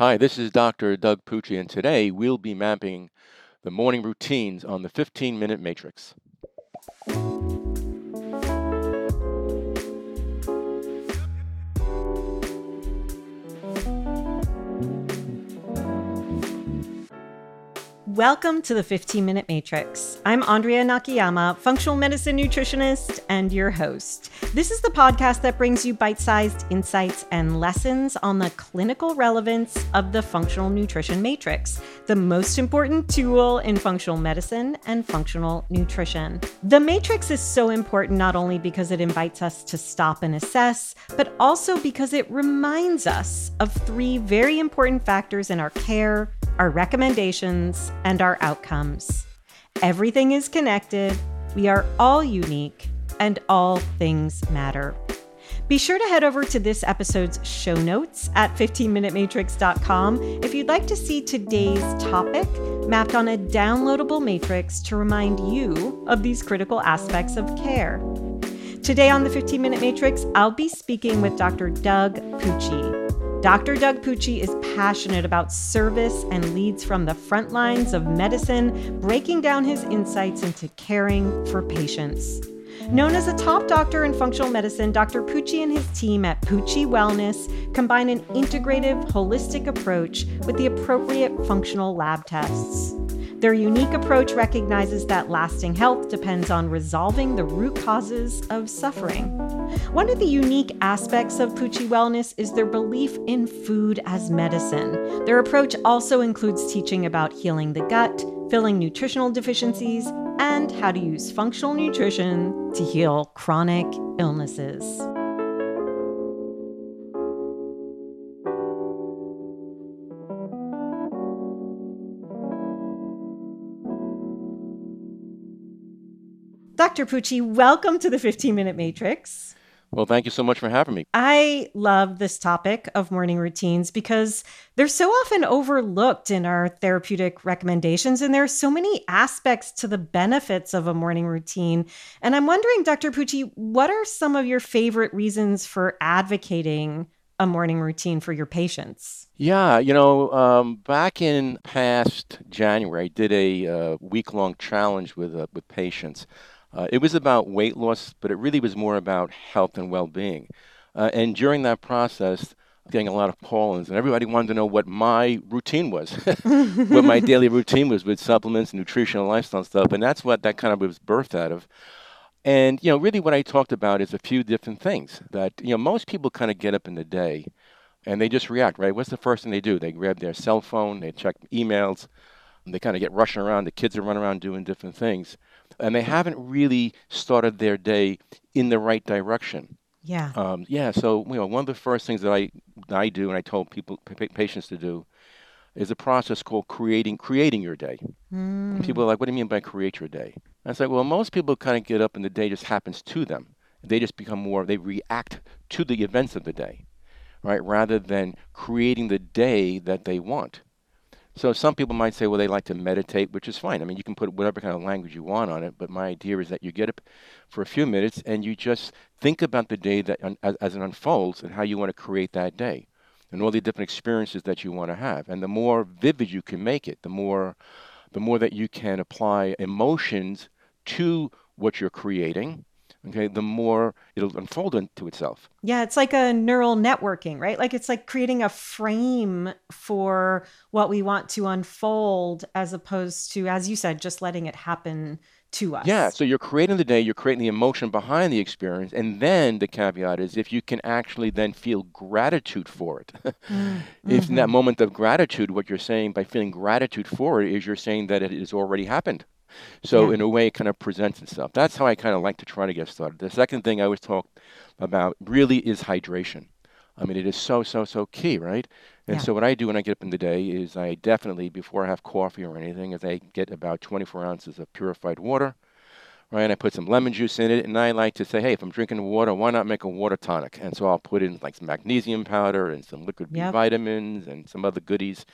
Hi, this is Dr. Doug Pucci, and today we'll be mapping the morning routines on the 15 minute matrix. Welcome to the 15 Minute Matrix. I'm Andrea Nakayama, functional medicine nutritionist and your host. This is the podcast that brings you bite sized insights and lessons on the clinical relevance of the functional nutrition matrix, the most important tool in functional medicine and functional nutrition. The matrix is so important not only because it invites us to stop and assess, but also because it reminds us of three very important factors in our care our recommendations, and our outcomes. Everything is connected, we are all unique, and all things matter. Be sure to head over to this episode's show notes at 15minutematrix.com if you'd like to see today's topic mapped on a downloadable matrix to remind you of these critical aspects of care. Today on the 15 Minute Matrix, I'll be speaking with Dr. Doug Pucci. Dr. Doug Pucci is passionate about service and leads from the front lines of medicine, breaking down his insights into caring for patients. Known as a top doctor in functional medicine, Dr. Pucci and his team at Pucci Wellness combine an integrative, holistic approach with the appropriate functional lab tests. Their unique approach recognizes that lasting health depends on resolving the root causes of suffering. One of the unique aspects of Pucci Wellness is their belief in food as medicine. Their approach also includes teaching about healing the gut, filling nutritional deficiencies, and how to use functional nutrition to heal chronic illnesses. Dr. Pucci, welcome to the 15 Minute Matrix. Well, thank you so much for having me. I love this topic of morning routines because they're so often overlooked in our therapeutic recommendations, and there are so many aspects to the benefits of a morning routine. And I'm wondering, Dr. Pucci, what are some of your favorite reasons for advocating a morning routine for your patients? Yeah, you know, um, back in past January, I did a uh, week long challenge with uh, with patients. Uh, it was about weight loss, but it really was more about health and well being. Uh, and during that process, getting a lot of call-ins, and everybody wanted to know what my routine was, what my daily routine was with supplements, nutrition, and lifestyle stuff. And that's what that kind of was birthed out of. And you know, really, what I talked about is a few different things that you know most people kind of get up in the day, and they just react. Right? What's the first thing they do? They grab their cell phone, they check emails, they kind of get rushing around. The kids are running around doing different things and they haven't really started their day in the right direction. Yeah. Um, yeah. So you know, one of the first things that I I do, and I told people patients to do, is a process called creating creating your day. Mm. people are like, "What do you mean by create your day?" I say, "Well, most people kind of get up and the day just happens to them. They just become more. They react to the events of the day, right? Rather than creating the day that they want." So some people might say, well, they like to meditate, which is fine. I mean, you can put whatever kind of language you want on it, but my idea is that you get up for a few minutes and you just think about the day that as, as it unfolds and how you want to create that day and all the different experiences that you want to have. And the more vivid you can make it, the more the more that you can apply emotions to what you're creating okay, the more it'll unfold into itself. Yeah, it's like a neural networking, right? Like it's like creating a frame for what we want to unfold as opposed to, as you said, just letting it happen to us. Yeah, so you're creating the day, you're creating the emotion behind the experience, and then the caveat is if you can actually then feel gratitude for it. mm-hmm. If in that mm-hmm. moment of gratitude, what you're saying by feeling gratitude for it is you're saying that it has already happened. So yeah. in a way, it kind of presents itself. That's how I kind of like to try to get started. The second thing I always talk about really is hydration. I mean, it is so, so, so key, right? And yeah. so what I do when I get up in the day is I definitely, before I have coffee or anything, is I get about 24 ounces of purified water, right? And I put some lemon juice in it, and I like to say, hey, if I'm drinking water, why not make a water tonic? And so I'll put in like some magnesium powder and some liquid yep. B vitamins and some other goodies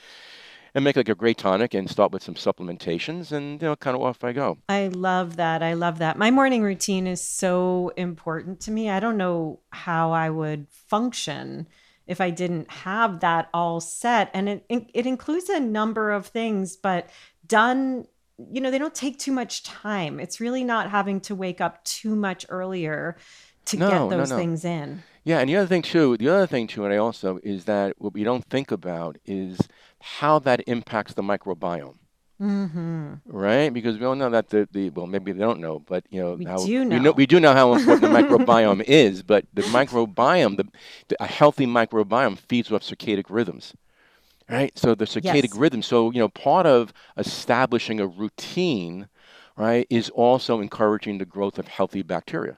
and make like a great tonic and start with some supplementations and you know kind of off I go. I love that. I love that. My morning routine is so important to me. I don't know how I would function if I didn't have that all set. And it, it includes a number of things, but done, you know, they don't take too much time. It's really not having to wake up too much earlier to No, get no, those no. things in. Yeah, and the other thing too, the other thing too, and I also is that what we don't think about is how that impacts the microbiome, Mm-hmm. right? Because we all know that the, the well, maybe they don't know, but you know We how do we know. we do know how important the microbiome is. But the microbiome, the, the a healthy microbiome feeds off circadian rhythms, right? So the circadian Yes. rhythm. So you know, part of establishing a routine, right, is also encouraging the growth of healthy bacteria.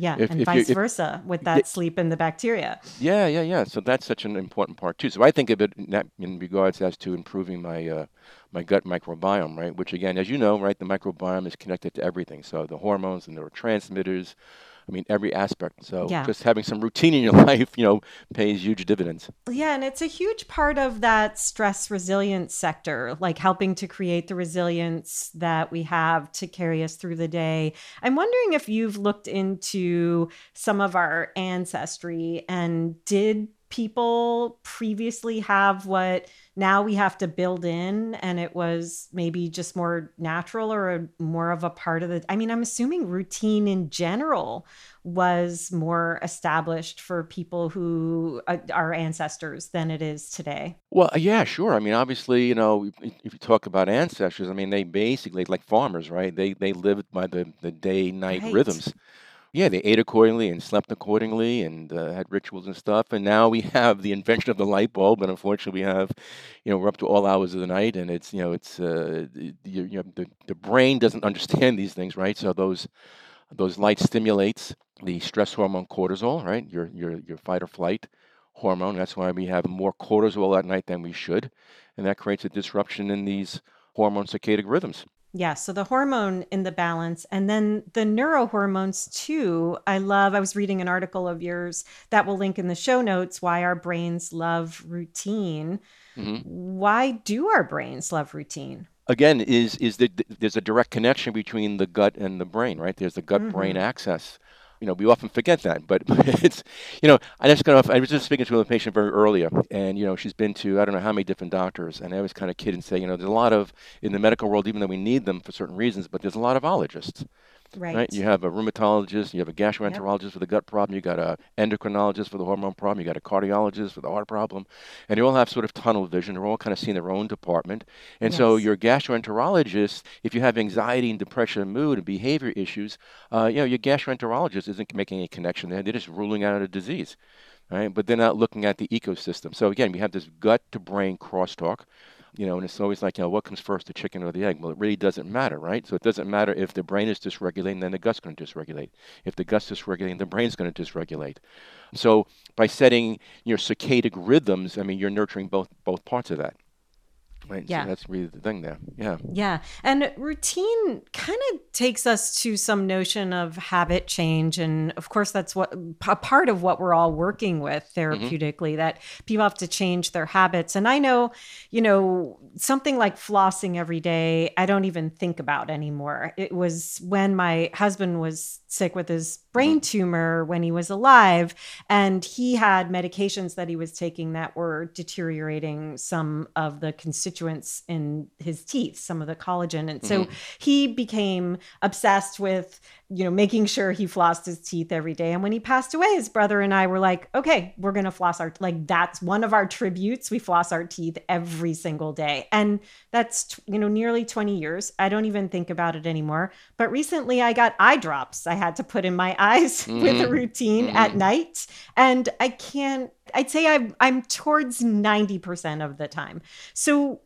Yeah, If- and if you- vice if- versa with that sleep and the bacteria. Yeah, yeah, yeah. So that's such an important part too. So I think of it in, that, in regards as to improving my uh, my gut microbiome, right? Which again, as you know, right, the microbiome is connected to everything. So the hormones and neurotransmitters, I mean, every aspect. So Yeah. just having some routine in your life, you know, pays huge dividends. Yeah, and it's a huge part of that stress resilience sector, like helping to create the resilience that we have to carry us through the day. I'm wondering if you've looked into some of our ancestry and did people previously have what now we have to build in and it was maybe just more natural or a, more of a part of the I mean I'm assuming routine in general was more established for people who uh, are ancestors than it is today. Well, yeah, sure. I mean, obviously, you know, if, if you talk about ancestors, I mean, they basically like farmers, right? They they lived by the the day night Right. rhythms. Yeah, they ate accordingly and slept accordingly and uh, had rituals and stuff. And now we have the invention of the light bulb, and unfortunately, we have, you know, we're up to all hours of the night, and it's, you know, it's, uh, you, you know, the the brain doesn't understand these things, right? So those those light stimulates the stress hormone cortisol, right? Your your your fight or flight hormone. That's why we have more cortisol at night than we should, and that creates a disruption in these hormone circadian rhythms. Yeah, so the hormone in the balance and then the neurohormones too. I love I was reading an article of yours that will link in the show notes why our brains love routine. hmm Why do our brains love routine? Again, is is that there's a direct connection between the gut and the brain, right? There's the gut-brain Mhm. axis. You know, we often forget that, but it's, you know, I just got off. I was just speaking to a patient very earlier, and you know, she's been to I don't know how many different doctors, and I was kind of kid and say, you know, there's a lot of in the medical world, even though we need them for certain reasons, but there's a lot of ologists. Right. right? You have a rheumatologist, you have a gastroenterologist for the gut problem, you got a endocrinologist for the hormone problem, you got a cardiologist for the heart problem, and they all have sort of tunnel vision. They're all kind of seeing their own department. And so your gastroenterologist, if you have anxiety and depression and mood and behavior issues, uh, you know, your gastroenterologist isn't making a connection there. They're just ruling out a disease. Right, but they're not looking at the ecosystem. So again, we have this gut to brain crosstalk, you know, and it's always like, you know, what comes first, the chicken or the egg? Well, it really doesn't matter, right? So it doesn't matter if the brain is dysregulating, then the gut's going to dysregulate. If the gut's dysregulating, the brain's going to dysregulate. So by setting your circadian rhythms, I mean, you're nurturing both both parts of that, right? Yeah. So that's really the thing there. Yeah. Yeah. And routine kind of takes us to some notion of habit change. And of course, that's what a part of what we're all working with mm-hmm. therapeutically, that people have to change their habits. And I know, you know, something like flossing every day, I don't even think about anymore. It was when my husband was sick with his brain mm-hmm. tumor when he was alive, and he had medications that he was taking that were deteriorating some of the constituents in his teeth, some of the collagen. And so he became obsessed with, you know, making sure he flossed his teeth every day. And when he passed away, his brother and I were like, okay, we're going to floss our, like, that's one of our tributes. We floss our teeth every single day. And that's, you know, nearly 20 years. I don't even think about it anymore. But recently I got eye drops I had to put in my eyes with a Mhm. routine at night. And I can't, I'd say I'm, I'm towards 90% of the time. So,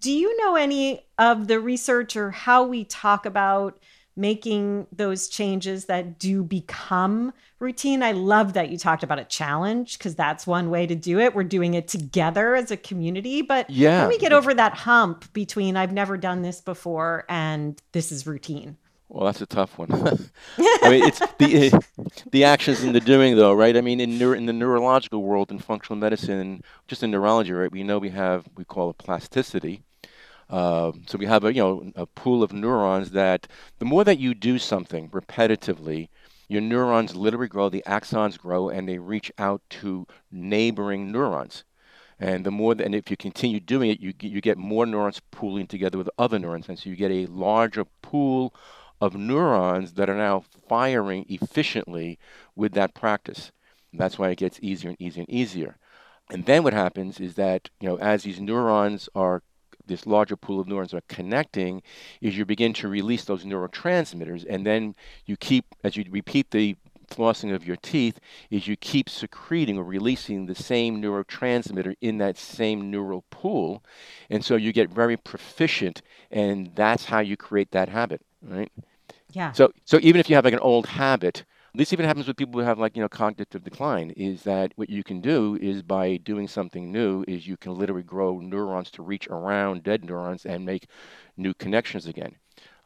do you know any of the research or how we talk about making those changes that do become routine? I love that you talked about a challenge because that's one way to do it. We're doing it together as a community. But Yeah. how do we get over that hump between I've never done this before and this is routine? Well, that's a tough one. I mean, it's the uh, the actions and the doing, though, right? I mean, in neuro, in the neurological world, in functional medicine, just in neurology, right? We know we have we call it plasticity. Uh, so we have a you know a pool of neurons that the more that you do something repetitively, your neurons literally grow, the axons grow, and they reach out to neighboring neurons. And the more, and if you continue doing it, you you get more neurons pooling together with other neurons, and so you get a larger pool of neurons that are now firing efficiently with that practice. And that's why it gets easier and easier and easier. And then what happens is that you know as these neurons are this larger pool of neurons are connecting is you begin to release those neurotransmitters and then you keep as you repeat the flossing of your teeth is you keep secreting or releasing the same neurotransmitter in that same neural pool and so you get very proficient and that's how you create that habit right? Yeah. So so even if you have like an old habit this even happens with people who have like you know cognitive decline is that what you can do is by doing something new is you can literally grow neurons to reach around dead neurons and make new connections again.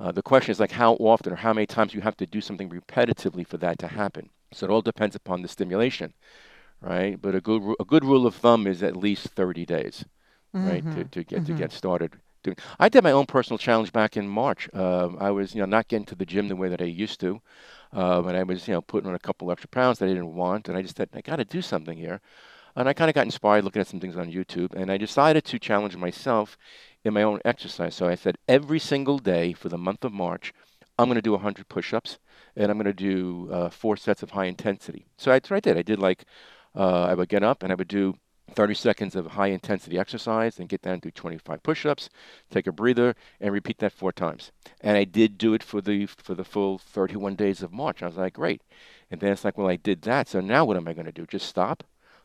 Uh, the question is like how often or how many times you have to do something repetitively for that to happen? So it all depends upon the stimulation right? But a good a good rule of thumb is at least 30 days right Mm-hmm. to, to get Mhm. to get started doing i did my own personal challenge back in march um, i was you know not getting to the gym the way that i used to um, and I was, you know, putting on a couple extra pounds that I didn't want, and I just said, I got to do something here. And I kind of got inspired looking at some things on YouTube, and I decided to challenge myself in my own exercise. So I said, every single day for the month of March, I'm going to do 100 push-ups, and I'm going to do uh, four sets of high intensity. So that's what I did. I did like, uh, I would get up and I would do 30 seconds of high intensity exercise and get down to 25 push-ups, take a breather, and repeat that four times. And I did do it for the for the full 31 days of March. I was like, great. And then it's like, well, I did that. So now what am I going to do? Just stop?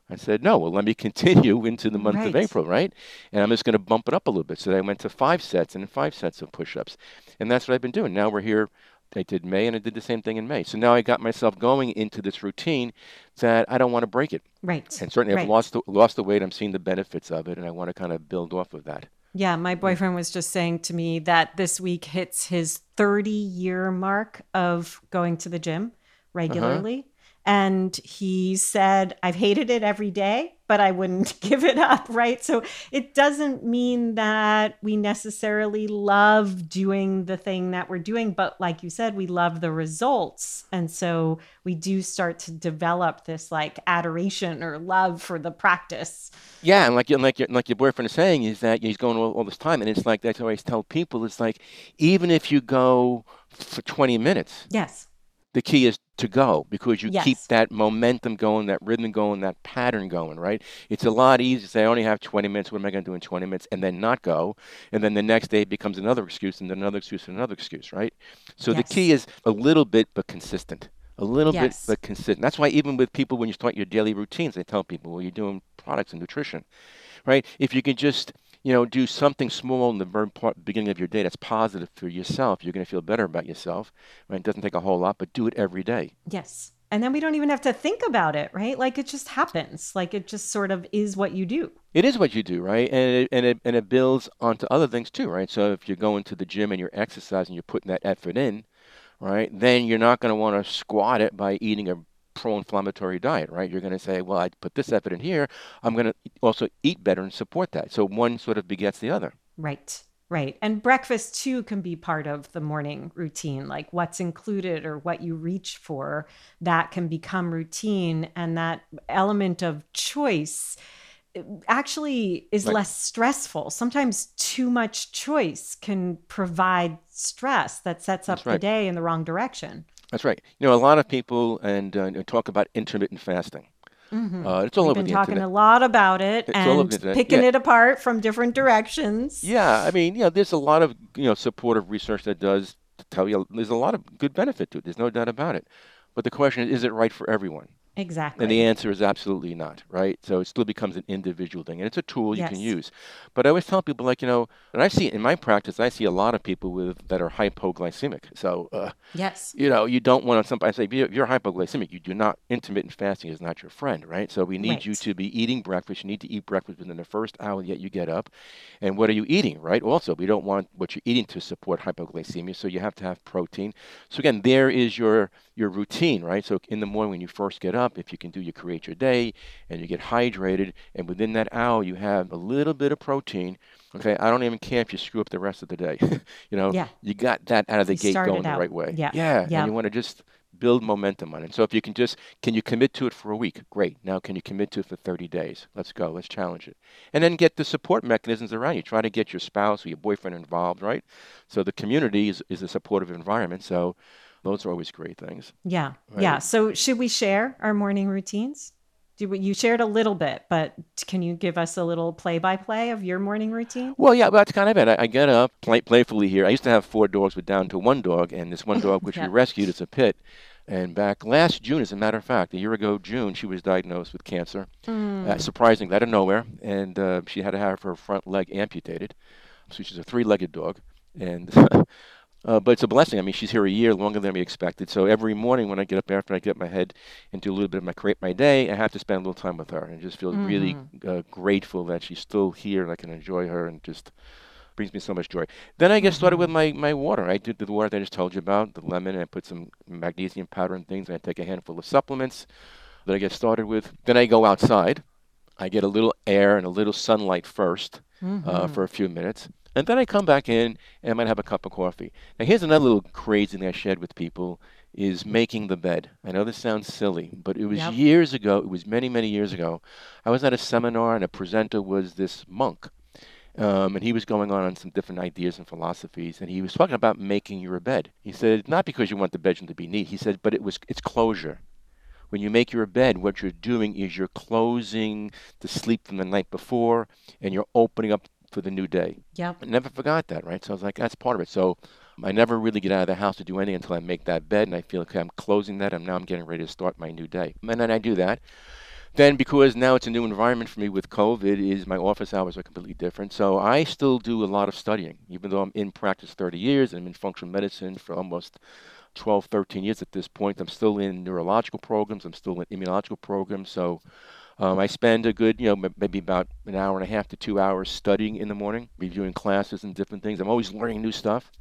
I said, no. Well, let me continue into the month of April, right? And I'm just going to bump it up a little bit. So I went to five sets and five sets of push-ups, and that's what I've been doing. Now we're here. I did May, and I did the same thing in May. So now I got myself going into this routine that I don't want to break it. right And certainly, right. I've lost the, lost the weight. I'm seeing the benefits of it, and I want to kind of build off of that. Yeah, my mm. boyfriend was just saying to me that this week hits his 30 year mark of going to the gym uh-huh. regularly. And he said, I've hated it every day, but I wouldn't give it up, right? So it doesn't mean that we necessarily love doing the thing that we're doing, but like you said, we love the results. And so we do start to develop this like adoration or love for the practice. Yeah, and like and like your, like your boyfriend is saying is that he's going all, all this time, and it's like that's I always tell people. It's like even if you go for 20 minutes, Yes. The key is to go because you keep that momentum going, that rhythm going, that pattern going, right? It's a lot easier to say, I only have 20 minutes. What am I going to do in 20 minutes? And then not go. And then the next day it becomes another excuse and then another excuse and another excuse, right? So the key is a little bit but consistent. A little Yes. bit but consistent. That's why even with people, when you start your daily routines, they tell people, well, you're doing products and nutrition, right? If you can just you know, do something small in the very part, beginning of your day that's positive for yourself. You're going to feel better about yourself. Right? It doesn't take a whole lot, but do it every day. Yes. And then we don't even have to think about it, right? Like it just happens. Like it just sort of is what you do. It is what you do, right? And it, and it, and it builds onto other things too, right? So if you're going to the gym and you're exercising, you're putting that effort in, right? Then you're not going to want to squat it by eating a pro-inflammatory diet, right? You're going to say, well, I put this effort in here. I'm going to also eat better and support that. So one sort of begets the other. Right. Right. And breakfast too can be part of the morning routine, like what's included or what you reach for, that can become routine. And that element of choice eh, actually is Right. less stressful. Sometimes too much choice can provide stress that sets up That's the day in the wrong direction. That's right. You know, a lot of people and uh, talk about intermittent fasting. Mhm. Uh, it's all We've over been the talking internet. a lot about it It's and picking yeah. it apart from different directions. Yeah, I mean, you know, there's a lot of you know supportive research that does tell you there's a lot of good benefit to it. There's no doubt about it. But the question is, is it right for everyone? Exactly. And the answer is absolutely not, right? So it still becomes an individual thing, and it's a tool you can use. But I always tell people, like you know, and I see in my practice, I see a lot of people with that are hypoglycemic. So uh, yes. you know, you don't want to. Some I say, if you're, hypoglycemic, you do not. Intermittent fasting is not your friend, right? So we need you to be eating breakfast. You need to eat breakfast within the first hour that you get up. And what are you eating, right? Also, we don't want what you're eating to support hypoglycemia, so you have to have protein. So again, there is your your routine, right? So in the morning when you first get up, if you can do, you create your day, and you get hydrated, and within that hour you have a little bit of protein. Okay, I don't even care if you screw up the rest of the day. you know, Yeah. you got that out of the You gate going the right way. Yeah, Yeah. yeah. And you want to just build momentum on it. So if you can just, can you commit to it for a week? Great. Now, can you commit to it for 30 days? Let's go. Let's challenge it. And then get the support mechanisms around you. Try to get your spouse or your boyfriend involved, right? So the community is, is a supportive environment. So those are always great things. Yeah. Right? Yeah. So should we share our morning routines? Do you shared a little bit, but can you give us a little play-by-play of your morning routine? Well, yeah, that's kind of it. I, I get up play, playfully here. I used to have four dogs, but down to one dog, and this one dog, which yeah. we rescued, is a pit. And back last June, as a matter of fact, a year ago, June, she was diagnosed with cancer. Mm. Uh, surprisingly, out of nowhere, and uh, she had to have her front leg amputated. So she's a three-legged dog, and Uh, but it's a blessing. I mean, she's here a year longer than we expected. So every morning when I get up after I get my head into a little bit of my create my day, I have to spend a little time with her and just feel mm-hmm. really uh, grateful that she's still here and I can enjoy her and just brings me so much joy. Then I get started with mm-hmm. my, my water. I do the water that I just told you about, the lemon, and I put some magnesium powder and things, and I take a handful of supplements that I get started with. Then I go outside. I get a little air and a little sunlight 1st uh, mm-hmm. uh, for a few minutes. And then I come back in and I might have a cup of coffee. Now here's another little crazy thing I shared with people is making the bed. I know this sounds silly, but it was yep. years ago, it was many, many years ago. I was at a seminar and a presenter was this monk. Um, and he was going on on some different ideas and philosophies, and he was talking about making your bed. He said, not because you want the bedroom to be neat. He said, but it was it's closure. When you make your bed, what you're doing is you're closing the sleep from the night before, and you're opening up for the new day. Yep. I never forgot that, right? So I was like, that's part of it. So I never really get out of the house to do anything until I make that bed, and I feel okay, I'm closing that, and now I'm getting ready to start my new day. And then I do that. Then, because now it's a new environment for me with COVID, is my office hours are completely different. So I still do a lot of studying, even though I'm in practice 30 years and I'm in functional medicine for almost 12, 13 years at this point. I'm still in neurological programs. I'm still in immunological programs. So um, I spend a good, you know, maybe about an hour and a half to two hours studying in the morning, reviewing classes and different things. I'm always learning new stuff.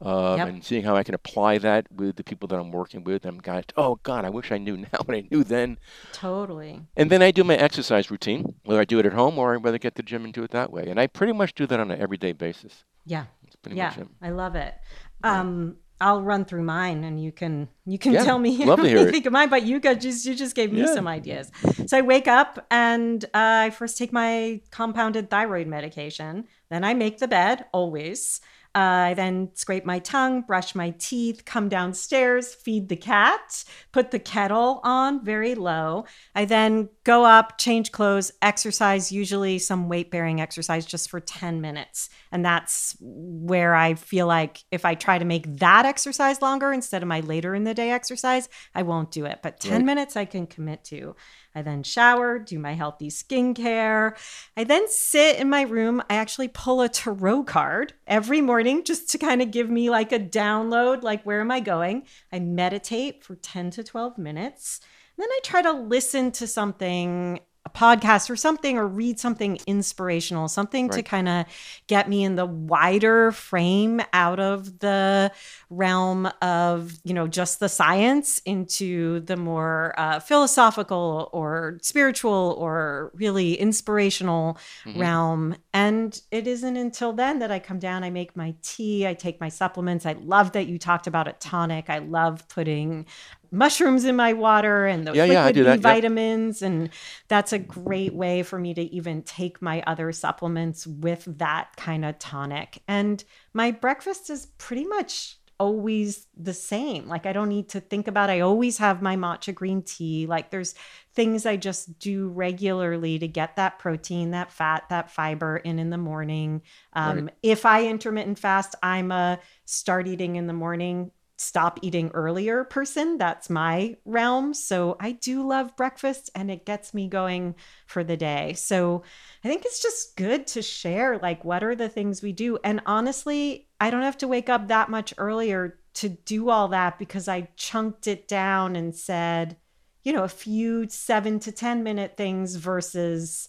Um, yep. and seeing how I can apply that with the people that I'm working with. I'm got oh God, I wish I knew now what I knew then. Totally. And then I do my exercise routine, whether I do it at home or whether I get to the gym and do it that way. And I pretty much do that on an everyday basis. Yeah. yeah, I love it. Um, I'll run through mine and you can you can yeah, tell me love you think of mine, but you got just you just gave me yeah. some ideas. So I wake up and uh, I first take my compounded thyroid medication. Then I make the bed always. I then scrape my tongue, brush my teeth, come downstairs, feed the cat, put the kettle on very low. I then go up, change clothes, exercise, usually some weight bearing exercise just for 10 minutes. And that's where I feel like if I try to make that exercise longer instead of my later in the day exercise, I won't do it. But 10 right. minutes I can commit to. I then shower, do my healthy skincare. I then sit in my room. I actually pull a tarot card every morning just to kind of give me like a download like, where am I going? I meditate for 10 to 12 minutes. Then I try to listen to something podcast or something or read something inspirational, something right. to kind of get me in the wider frame out of the realm of, you know, just the science into the more uh, philosophical or spiritual or really inspirational mm-hmm. realm. And it isn't until then that I come down, I make my tea, I take my supplements. I love that you talked about a tonic. I love putting mushrooms in my water and those yeah, liquid yeah, B vitamins. Yep. And that's a great way for me to even take my other supplements with that kind of tonic. And my breakfast is pretty much always the same. Like I don't need to think about I always have my matcha green tea. Like there's things I just do regularly to get that protein, that fat, that fiber in in the morning. Um, right. If I intermittent fast, I'm a start eating in the morning stop eating earlier person. That's my realm. So I do love breakfast and it gets me going for the day. So I think it's just good to share like what are the things we do. And honestly, I don't have to wake up that much earlier to do all that because I chunked it down and said, you know, a few seven to 10 minute things versus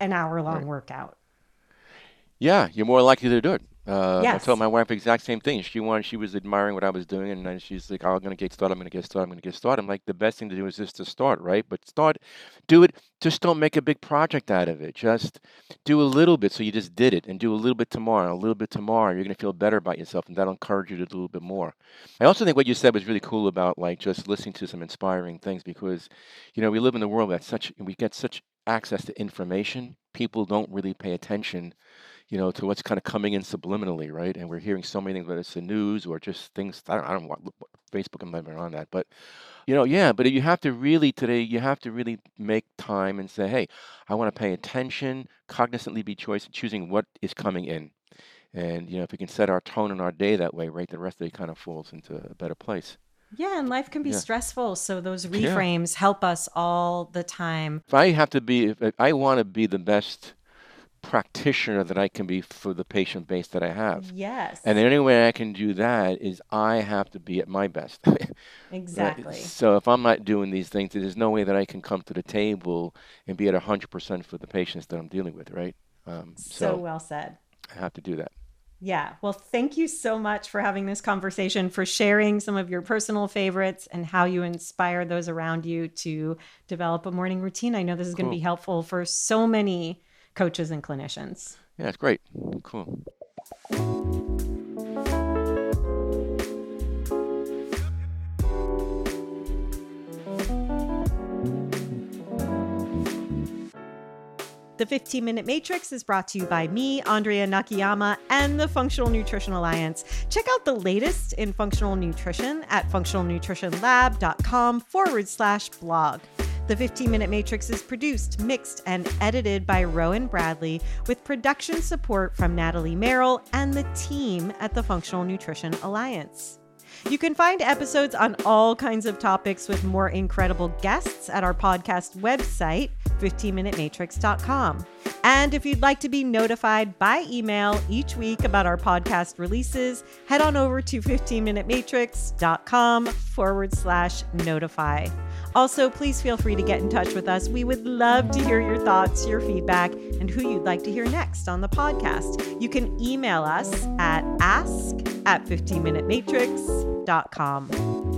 an hour long right. workout. Yeah, you're more likely to do it. Uh, Yes. I told my wife the exact same thing. She wanted, she was admiring what I was doing, and then she's like, "Oh, "I'm gonna get started. I'm gonna get started. I'm gonna get started." I'm like, "The best thing to do is just to start, right? But start, do it. Just don't make a big project out of it. Just do a little bit. So you just did it, and do a little bit tomorrow, a little bit tomorrow. You're gonna feel better about yourself, and that'll encourage you to do a little bit more. I also think what you said was really cool about like just listening to some inspiring things because, you know, we live in a world that's such we get such access to information. People don't really pay attention you know, to what's kind of coming in subliminally, right? And we're hearing so many things, whether it's the news or just things. I don't, I don't want Facebook. I'm never on that, but you know, yeah. But you have to really today. You have to really make time and say, hey, I want to pay attention, cognizantly be choice, choosing what is coming in. And you know, if we can set our tone in our day that way, right, the rest of it kind of falls into a better place. Yeah, and life can be Yeah. stressful. So those Yeah. reframes help us all the time. If I have to be, if I want to be the best practitioner that I can be for the patient base that I have. Yes. And the only way I can do that is I have to be at my best. Right? exactly. So if I'm not doing these things, there's no way that I can come to the table and be at 100% for the patients that I'm dealing with, right? Um, So so well said. I have to do that. Yeah. Well, thank you so much for having this conversation, for sharing some of your personal favorites and how you inspire those around you to develop a morning routine. I know this is going to be helpful for so many coaches and clinicians. Yeah, it's great. Cool. The 15 Minute Matrix is brought to you by me, Andrea Nakayama, and the Functional Nutrition Alliance. Check out the latest in functional nutrition at functionalnutritionlab.com forward slash blog. The 15 Minute Matrix is produced, mixed, and edited by Rowan Bradley with production support from Natalie Merrill and the team at the Functional Nutrition Alliance. You can find episodes on all kinds of topics with more incredible guests at our podcast website, 15minutematrix.com. And if you'd like to be notified by email each week about our podcast releases, head on over to 15minutematrix.com forward slash notify. Also, please feel free to get in touch with us. We would love to hear your thoughts, your feedback, and who you'd like to hear next on the podcast. You can email us at ask at 15minutematrix.com.